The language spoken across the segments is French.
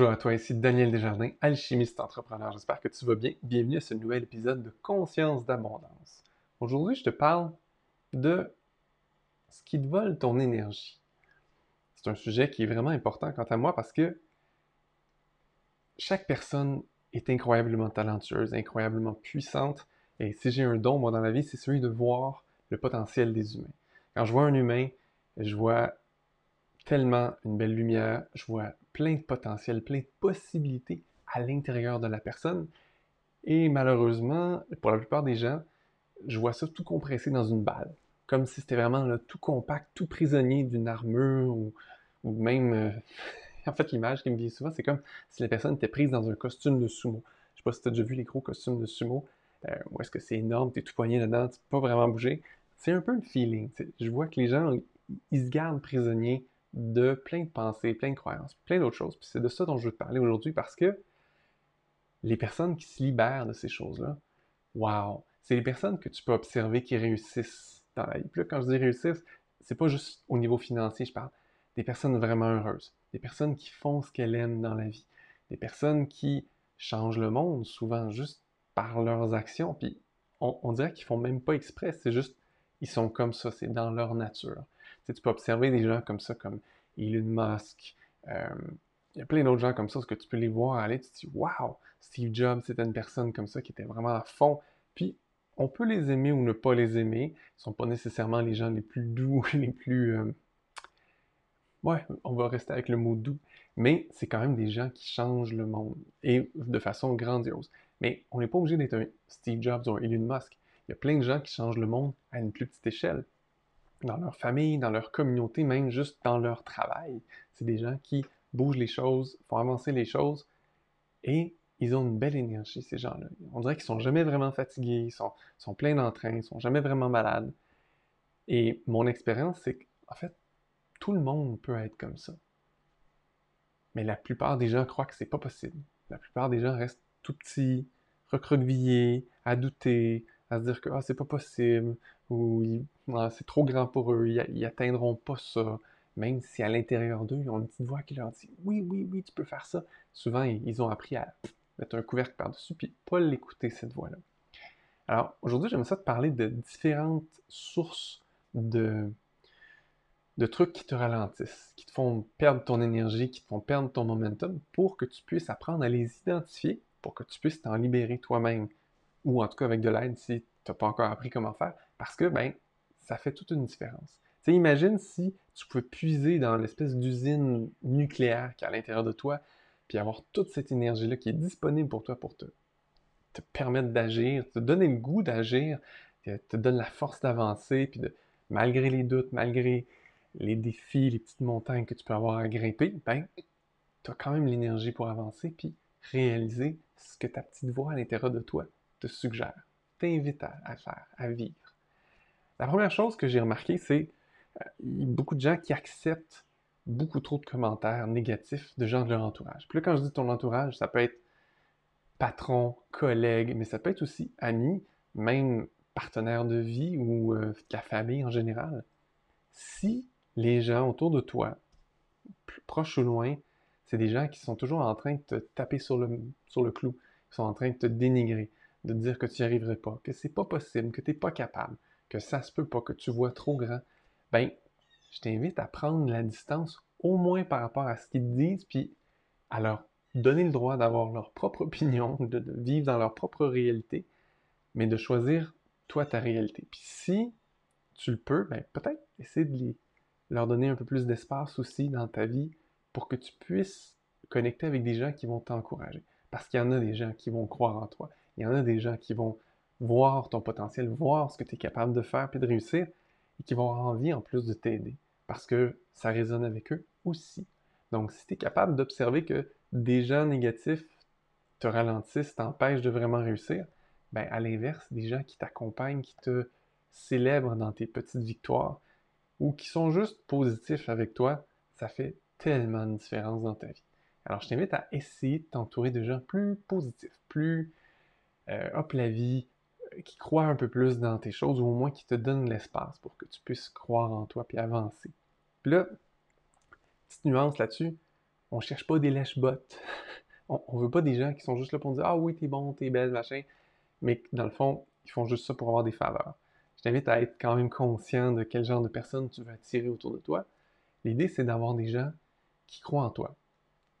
Bonjour à toi, ici Daniel Desjardins, alchimiste entrepreneur. J'espère que tu vas bien. Bienvenue à ce nouvel épisode de Conscience d'abondance. Aujourd'hui, je te parle de ce qui te vole ton énergie. C'est un sujet qui est vraiment important quant à moi parce que chaque personne est incroyablement talentueuse, incroyablement puissante. Et si j'ai un don, moi, dans la vie, c'est celui de voir le potentiel des humains. Quand je vois un humain, je vois tellement une belle lumière, je vois plein de potentiel, plein de possibilités à l'intérieur de la personne. Et malheureusement, pour la plupart des gens, je vois ça tout compressé dans une balle, comme si c'était vraiment tout compact, tout prisonnier d'une armure ou, même... Euh, en fait, l'image qui me vient souvent, c'est comme si la personne était prise dans un costume de sumo. Je sais pas si tu as déjà vu les gros costumes de sumo, euh, est-ce que c'est énorme, tu es tout poigné dedans, tu peux pas vraiment bouger. C'est un peu le feeling. Je vois que les gens, ils se gardent prisonniers de plein de pensées, plein de croyances, plein d'autres choses. Puis c'est de ça dont je veux te parler aujourd'hui parce que les personnes qui se libèrent de ces choses-là, wow, c'est les personnes que tu peux observer qui réussissent dans la vie. Puis là, quand je dis réussissent, c'est pas juste au niveau financier, je parle des personnes vraiment heureuses, des personnes qui font ce qu'elles aiment dans la vie, des personnes qui changent le monde souvent juste par leurs actions. Puis on, dirait qu'ils font même pas exprès, c'est juste, ils sont comme ça, c'est dans leur nature tu peux observer des gens comme ça, comme Elon Musk. Euh, il y a plein d'autres gens comme ça, parce que tu peux les voir aller, tu te dis, waouh, Steve Jobs, c'était une personne comme ça qui était vraiment à fond. Puis, on peut les aimer ou ne pas les aimer. Ils ne sont pas nécessairement les gens les plus doux, les plus. Euh, ouais, on va rester avec le mot doux. Mais c'est quand même des gens qui changent le monde et de façon grandiose. Mais on n'est pas obligé d'être un Steve Jobs ou un Elon Musk. Il y a plein de gens qui changent le monde à une plus petite échelle dans leur famille, dans leur communauté, même juste dans leur travail. C'est des gens qui bougent les choses, font avancer les choses et ils ont une belle énergie, ces gens-là. On dirait qu'ils sont jamais vraiment fatigués, ils sont, pleins d'entrain, ils sont jamais vraiment malades. Et mon expérience, c'est qu'en fait, tout le monde peut être comme ça. Mais la plupart des gens croient que c'est pas possible. La plupart des gens restent tout petits, recroquevillés, à douter, à se dire que ah, c'est pas possible, ou ah, c'est trop grand pour eux, ils, atteindront pas ça. Même si à l'intérieur d'eux, ils ont une petite voix qui leur dit Oui, oui, oui, tu peux faire ça. Souvent, ils ont appris à mettre un couvercle par-dessus, puis pas l'écouter, cette voix-là. Alors, aujourd'hui, j'aimerais ça te parler de différentes sources de, de trucs qui te ralentissent, qui te font perdre ton énergie, qui te font perdre ton momentum, pour que tu puisses apprendre à les identifier, pour que tu puisses t'en libérer toi-même ou en tout cas avec de l'aide si tu n'as pas encore appris comment faire, parce que ben, ça fait toute une différence. Imagine si tu pouvais puiser dans l'espèce d'usine nucléaire qui est à l'intérieur de toi, puis avoir toute cette énergie-là qui est disponible pour toi pour te, te permettre d'agir, te donner le goût d'agir, te donne la force d'avancer, puis de, malgré les doutes, malgré les défis, les petites montagnes que tu peux avoir à grimper, ben, tu as quand même l'énergie pour avancer, puis réaliser ce que ta petite voix à l'intérieur de toi te suggère, t'invite à, faire, à vivre. La première chose que j'ai remarqué, c'est euh, beaucoup de gens qui acceptent beaucoup trop de commentaires négatifs de gens de leur entourage. Puis là, quand je dis ton entourage, ça peut être patron, collègue, mais ça peut être aussi ami, même partenaire de vie ou euh, de la famille en général. Si les gens autour de toi, proches ou loin, c'est des gens qui sont toujours en train de te taper sur le, sur le clou, qui sont en train de te dénigrer, de dire que tu n'y arriverais pas, que c'est pas possible, que tu n'es pas capable, que ça se peut pas, que tu vois trop grand, ben, je t'invite à prendre la distance au moins par rapport à ce qu'ils disent, puis à leur donner le droit d'avoir leur propre opinion, de, vivre dans leur propre réalité, mais de choisir toi ta réalité. Puis si tu le peux, ben, peut-être essayer de leur donner un peu plus d'espace aussi dans ta vie pour que tu puisses connecter avec des gens qui vont t'encourager. Parce qu'il y en a des gens qui vont croire en toi il y en a des gens qui vont voir ton potentiel, voir ce que tu es capable de faire puis de réussir et qui vont avoir envie en plus de t'aider parce que ça résonne avec eux aussi. Donc, si tu es capable d'observer que des gens négatifs te ralentissent, t'empêchent de vraiment réussir, ben à l'inverse, des gens qui t'accompagnent, qui te célèbrent dans tes petites victoires ou qui sont juste positifs avec toi, ça fait tellement de différence dans ta vie. Alors, je t'invite à essayer de t'entourer de gens plus positifs, plus euh, hop, la vie, euh, qui croit un peu plus dans tes choses, ou au moins qui te donne l'espace pour que tu puisses croire en toi puis avancer. Puis là, petite nuance là-dessus, on cherche pas des lèche-bottes. on ne veut pas des gens qui sont juste là pour dire Ah oui, t'es bon, t'es belle, machin. Mais dans le fond, ils font juste ça pour avoir des faveurs. Je t'invite à être quand même conscient de quel genre de personnes tu veux attirer autour de toi. L'idée, c'est d'avoir des gens qui croient en toi,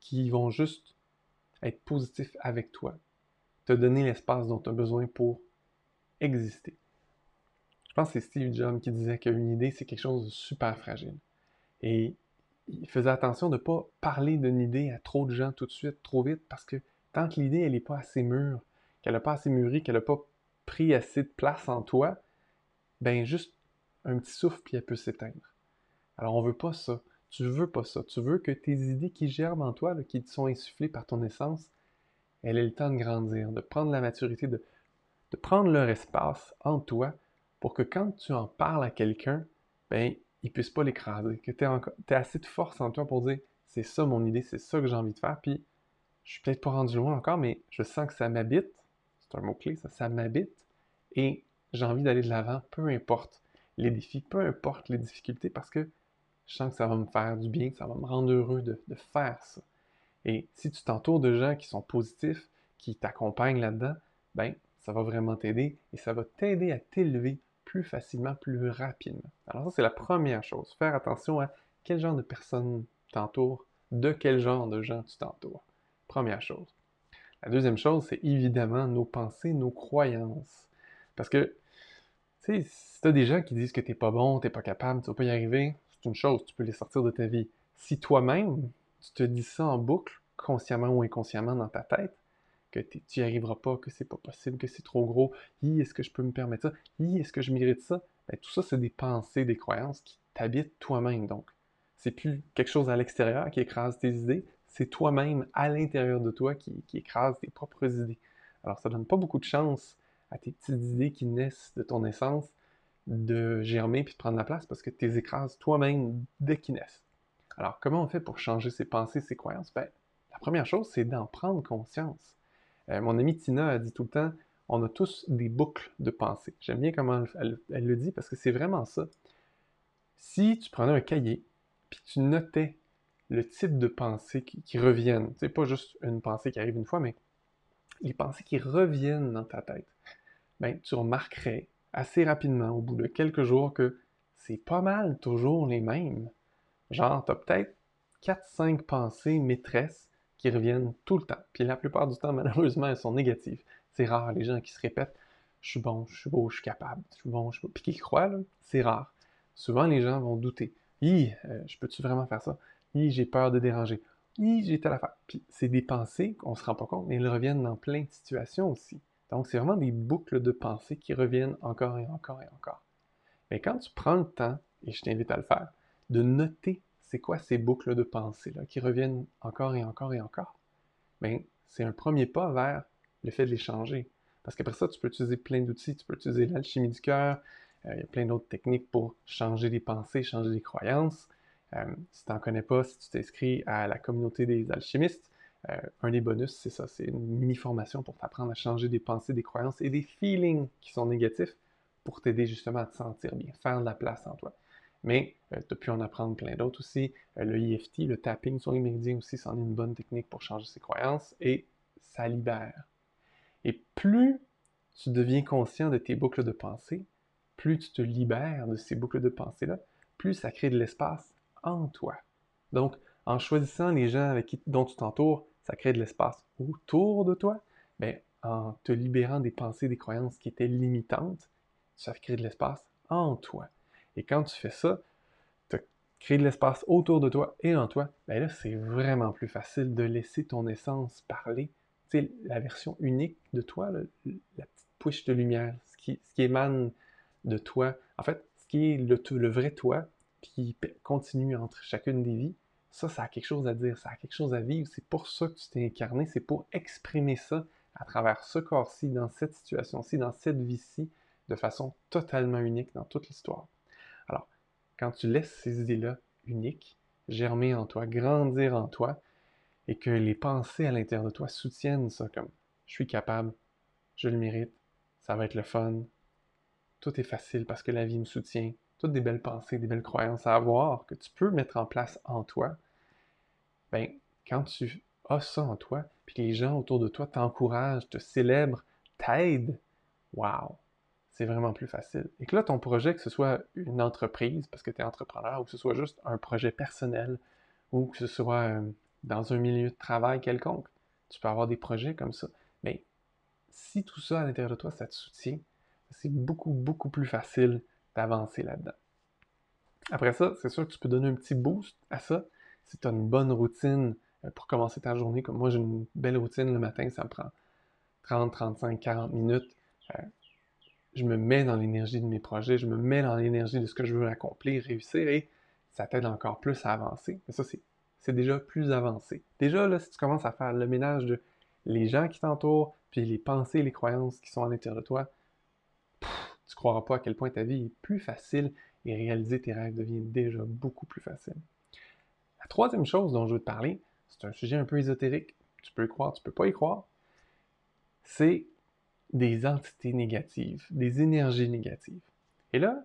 qui vont juste être positifs avec toi, te donner l'espace dont tu as besoin pour exister. Je pense que c'est Steve Jobs qui disait qu'une idée, c'est quelque chose de super fragile. Et il faisait attention de ne pas parler d'une idée à trop de gens tout de suite, trop vite, parce que tant que l'idée, elle n'est pas assez mûre, qu'elle n'a pas assez mûri, qu'elle n'a pas pris assez de place en toi, ben juste un petit souffle, puis elle peut s'éteindre. Alors on veut pas ça. Tu veux pas ça. Tu veux que tes idées qui germent en toi, qui te sont insufflées par ton essence, elles aient le temps de grandir, de prendre la maturité, de, de prendre leur espace en toi pour que quand tu en parles à quelqu'un, ben, il puisse pas l'écraser, que tu aies, assez de force en toi pour dire c'est ça mon idée, c'est ça que j'ai envie de faire, puis je suis peut-être pas rendu loin encore, mais je sens que ça m'habite, c'est un mot-clé, ça, ça m'habite, et j'ai envie d'aller de l'avant, peu importe les défis, peu importe les difficultés, parce que je sens que ça va me faire du bien, que ça va me rendre heureux de, faire ça. Et si tu t'entoures de gens qui sont positifs, qui t'accompagnent là-dedans, ben, ça va vraiment t'aider et ça va t'aider à t'élever plus facilement, plus rapidement. Alors ça, c'est la première chose. Faire attention à quel genre de personnes t'entourent, de quel genre de gens tu t'entoures. Première chose. La deuxième chose, c'est évidemment nos pensées, nos croyances. Parce que, tu sais, si tu as des gens qui disent que tu n'es pas bon, tu n'es pas capable, tu vas pas y arriver, c'est une chose, tu peux les sortir de ta vie. Si toi-même, tu te dis ça en boucle, consciemment ou inconsciemment dans ta tête, que tu n'y arriveras pas, que c'est pas possible, que c'est trop gros, est-ce que je peux me permettre ça, est-ce que je mérite ça, ben, tout ça, c'est des pensées, des croyances qui t'habitent toi-même. Donc, c'est plus quelque chose à l'extérieur qui écrase tes idées, c'est toi-même à l'intérieur de toi qui, écrase tes propres idées. Alors, ça donne pas beaucoup de chance à tes petites idées qui naissent de ton essence de germer puis de prendre la place parce que tu les écrases toi-même dès qu'ils naissent. Alors, comment on fait pour changer ses pensées, ses croyances? Ben, la première chose, c'est d'en prendre conscience. Euh, mon amie Tina a dit tout le temps, on a tous des boucles de pensée. J'aime bien comment elle, le dit parce que c'est vraiment ça. Si tu prenais un cahier, puis tu notais le type de pensées qui, reviennent, c'est pas juste une pensée qui arrive une fois, mais les pensées qui reviennent dans ta tête, ben, tu remarquerais assez rapidement, au bout de quelques jours, que c'est pas mal toujours les mêmes. Genre, t'as peut-être 4-5 pensées maîtresses qui reviennent tout le temps. Puis la plupart du temps, malheureusement, elles sont négatives. C'est rare, les gens qui se répètent Je suis bon, je suis beau, je suis capable, je suis bon, je suis beau. Puis qui croient, c'est rare. Souvent, les gens vont douter Hi, euh, je peux-tu vraiment faire ça? Hi, j'ai peur de déranger. Hi, j'ai telle affaire. Puis c'est des pensées qu'on se rend pas compte, mais elles reviennent dans plein de situations aussi. Donc, c'est vraiment des boucles de pensée qui reviennent encore et encore et encore. Mais quand tu prends le temps, et je t'invite à le faire, de noter c'est quoi ces boucles de pensée là, qui reviennent encore et encore et encore, bien, c'est un premier pas vers le fait de les changer. Parce qu'après ça, tu peux utiliser plein d'outils, tu peux utiliser l'alchimie du cœur, euh, il y a plein d'autres techniques pour changer des pensées, changer des croyances. Euh, si tu n'en connais pas, si tu t'inscris à la communauté des alchimistes, euh, un des bonus, c'est ça, c'est une mini-formation pour t'apprendre à changer des pensées, des croyances et des feelings qui sont négatifs pour t'aider justement à te sentir bien, faire de la place en toi. Mais euh, tu as pu en apprendre plein d'autres aussi. Euh, le EFT, le tapping sur les méridiens aussi, c'en est une bonne technique pour changer ses croyances et ça libère. Et plus tu deviens conscient de tes boucles de pensée, plus tu te libères de ces boucles de pensée-là, plus ça crée de l'espace en toi. Donc, en choisissant les gens avec qui, dont tu t'entoures, ça crée de l'espace autour de toi, mais en te libérant des pensées, des croyances qui étaient limitantes, ça crée de l'espace en toi. Et quand tu fais ça, tu crées de l'espace autour de toi et en toi, ben là, c'est vraiment plus facile de laisser ton essence parler. Tu sais, la version unique de toi, la petite push de lumière, ce qui, émane de toi, en fait, ce qui est le, le vrai toi, qui continue entre chacune des vies, ça, ça a quelque chose à dire, ça a quelque chose à vivre. C'est pour ça que tu t'es incarné, c'est pour exprimer ça à travers ce corps-ci, dans cette situation-ci, dans cette vie-ci, de façon totalement unique dans toute l'histoire. Quand tu laisses ces idées-là uniques germer en toi, grandir en toi, et que les pensées à l'intérieur de toi soutiennent ça comme je suis capable, je le mérite, ça va être le fun, tout est facile parce que la vie me soutient, toutes des belles pensées, des belles croyances à avoir que tu peux mettre en place en toi, ben, quand tu as ça en toi, puis les gens autour de toi t'encouragent, te célèbrent, t'aident, wow! C'est vraiment plus facile. Et que là, ton projet, que ce soit une entreprise, parce que tu es entrepreneur, ou que ce soit juste un projet personnel, ou que ce soit euh, dans un milieu de travail quelconque, tu peux avoir des projets comme ça. Mais si tout ça à l'intérieur de toi, ça te soutient, c'est beaucoup, beaucoup plus facile d'avancer là-dedans. Après ça, c'est sûr que tu peux donner un petit boost à ça si tu as une bonne routine euh, pour commencer ta journée. Comme moi, j'ai une belle routine le matin, ça me prend 30, 35, 40 minutes. Euh, je me mets dans l'énergie de mes projets, je me mets dans l'énergie de ce que je veux accomplir, réussir, et ça t'aide encore plus à avancer. Mais ça, c'est déjà plus avancé. Déjà, là, si tu commences à faire le ménage de les gens qui t'entourent, puis les pensées, les croyances qui sont à l'intérieur de toi, tu ne croiras pas à quel point ta vie est plus facile et réaliser tes rêves devient déjà beaucoup plus facile. La troisième chose dont je veux te parler, c'est un sujet un peu ésotérique. Tu peux y croire, tu peux pas y croire. C'est des entités négatives, des énergies négatives. Et là,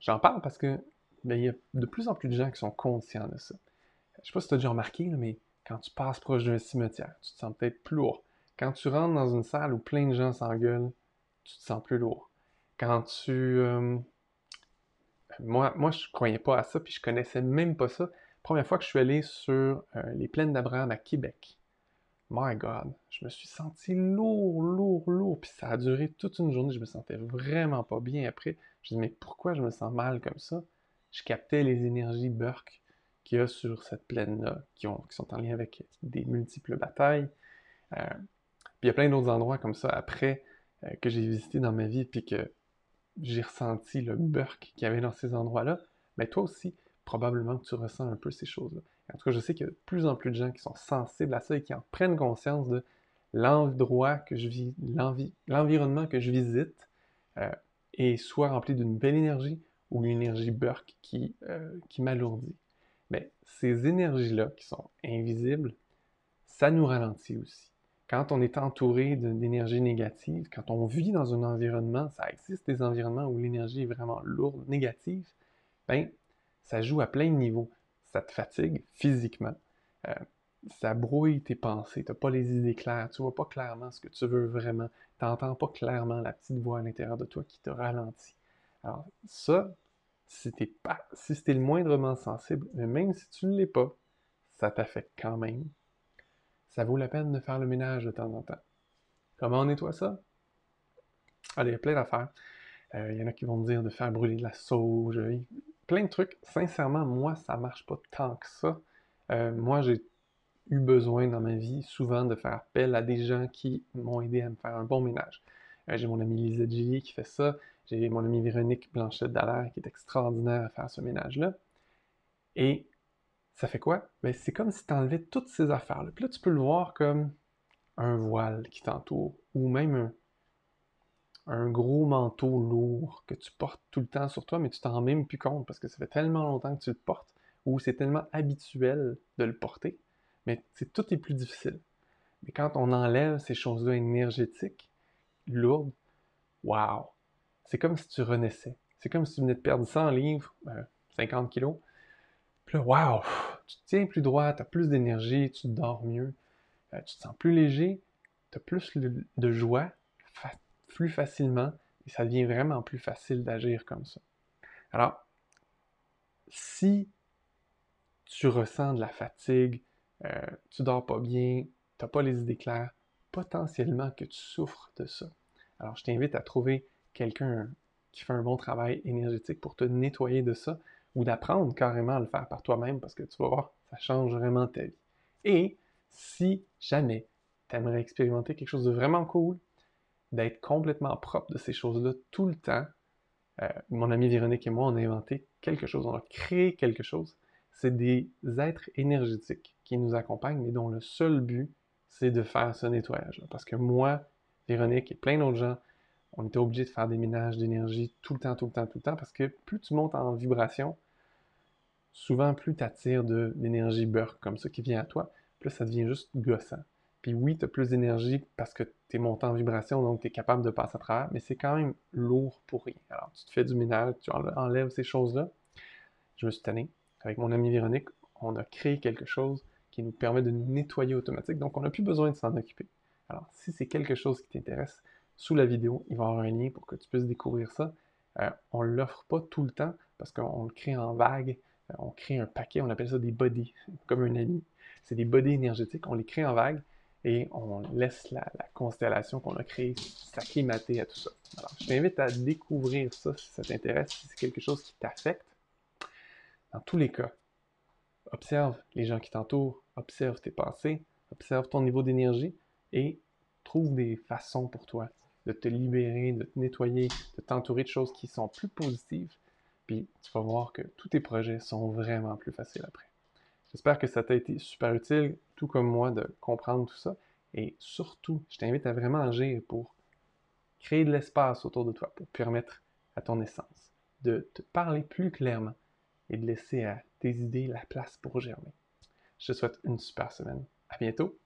j'en parle parce que ben, il y a de plus en plus de gens qui sont conscients de ça. Je sais pas si tu as déjà remarqué, mais quand tu passes proche d'un cimetière, tu te sens peut-être plus lourd. Quand tu rentres dans une salle où plein de gens s'engueulent, tu te sens plus lourd. Quand tu... Euh, moi, moi, je croyais pas à ça, puis je connaissais même pas ça. Première fois que je suis allé sur euh, les plaines d'Abraham à Québec. My God, je me suis senti lourd, lourd, lourd, puis ça a duré toute une journée. Je me sentais vraiment pas bien après. Je me dis, mais pourquoi je me sens mal comme ça? Je captais les énergies Burke qu'il y a sur cette plaine-là, qui, sont en lien avec des multiples batailles. Euh, puis il y a plein d'autres endroits comme ça après euh, que j'ai visité dans ma vie, puis que j'ai ressenti le burk qu'il y avait dans ces endroits-là. Mais toi aussi, probablement que tu ressens un peu ces choses-là. En tout cas, je sais qu'il y a de plus en plus de gens qui sont sensibles à ça et qui en prennent conscience de l'endroit que je vis, l'environnement que je visite euh, est soit rempli d'une belle énergie ou une énergie burk qui, qui m'alourdit. Mais ces énergies-là qui sont invisibles, ça nous ralentit aussi. Quand on est entouré d'énergie négative, quand on vit dans un environnement, ça existe des environnements où l'énergie est vraiment lourde, négative, ben, ça joue à plein de niveaux. Ça te fatigue physiquement, euh, ça brouille tes pensées, tu n'as pas les idées claires, tu vois pas clairement ce que tu veux vraiment, tu n'entends pas clairement la petite voix à l'intérieur de toi qui te ralentit. Alors ça, si t'es pas, si le moindrement sensible, même si tu ne l'es pas, ça t'affecte quand même. Ça vaut la peine de faire le ménage de temps en temps. Comment on nettoie ça? Allez, il y a plein d'affaires. Euh, il y en a qui vont te dire de faire brûler de la sauge, plein de trucs. Sincèrement, moi, ça marche pas tant que ça. Euh, moi, j'ai eu besoin dans ma vie souvent de faire appel à des gens qui m'ont aidé à me faire un bon ménage. Euh, j'ai mon ami Lisa Gilly qui fait ça. J'ai mon amie Véronique Blanchette Dallaire qui est extraordinaire à faire ce ménage-là. Et ça fait quoi? Ben, c'est comme si tu enlevais toutes ces affaires-là. Puis là, tu peux le voir comme un voile qui t'entoure, ou même un, gros manteau lourd que tu portes tout le temps sur toi, mais tu t'en même plus compte parce que ça fait tellement longtemps que tu le portes, ou c'est tellement habituel de le porter, mais c'est tout est plus difficile. Mais quand on enlève ces choses-là énergétiques, lourdes, waouh! c'est comme si tu renaissais. C'est comme si tu venais de perdre 100 livres, 50 ben, kilos. Puis waouh, tu te tiens plus droit, tu as plus d'énergie, tu dors mieux, euh, tu te sens plus léger, tu as plus de joie, plus facilement, et ça devient vraiment plus facile d'agir comme ça. Alors, si tu ressens de la fatigue, euh, tu dors pas bien, tu n'as pas les idées claires, potentiellement que tu souffres de ça. Alors, je t'invite à trouver quelqu'un qui fait un bon travail énergétique pour te nettoyer de ça ou d'apprendre carrément à le faire par toi-même parce que tu vas voir, ça change vraiment ta vie. Et si jamais tu aimerais expérimenter quelque chose de vraiment cool, d'être complètement propre de ces choses-là tout le temps, euh, mon ami Véronique et moi, on a inventé quelque chose, on a créé quelque chose. C'est des êtres énergétiques qui nous accompagnent, mais dont le seul but, c'est de faire ce nettoyage. Parce que moi, Véronique et plein d'autres gens, on était obligé de faire des ménages d'énergie tout le temps, tout le temps, tout le temps, parce que plus tu montes en vibration, souvent plus tu attires de l'énergie beurre comme ça qui vient à toi, plus ça devient juste gossant. Puis oui, tu as plus d'énergie parce que tu es monté en vibration, donc tu es capable de passer à travers, mais c'est quand même lourd pour rien. Alors, tu te fais du ménage, tu enlèves ces choses-là. Je me suis tanné. Avec mon ami Véronique, on a créé quelque chose qui nous permet de nous nettoyer automatique, donc on n'a plus besoin de s'en occuper. Alors, si c'est quelque chose qui t'intéresse, sous la vidéo, il va y avoir un lien pour que tu puisses découvrir ça. Euh, on ne l'offre pas tout le temps parce qu'on le crée en vague. Euh, on crée un paquet, on appelle ça des bodies, comme un ami. C'est des bodies énergétiques, on les crée en vague et on laisse la, constellation qu'on a créée s'acclimater à tout ça. Alors, je t'invite à découvrir ça si ça t'intéresse, si c'est quelque chose qui t'affecte. Dans tous les cas, observe les gens qui t'entourent, observe tes pensées, observe ton niveau d'énergie et trouve des façons pour toi de te libérer, de te nettoyer, de t'entourer de choses qui sont plus positives. Puis tu vas voir que tous tes projets sont vraiment plus faciles après. J'espère que ça t'a été super utile, tout comme moi, de comprendre tout ça. Et surtout, je t'invite à vraiment agir pour créer de l'espace autour de toi, pour permettre à ton essence de te parler plus clairement et de laisser à tes idées la place pour germer. Je te souhaite une super semaine. À bientôt!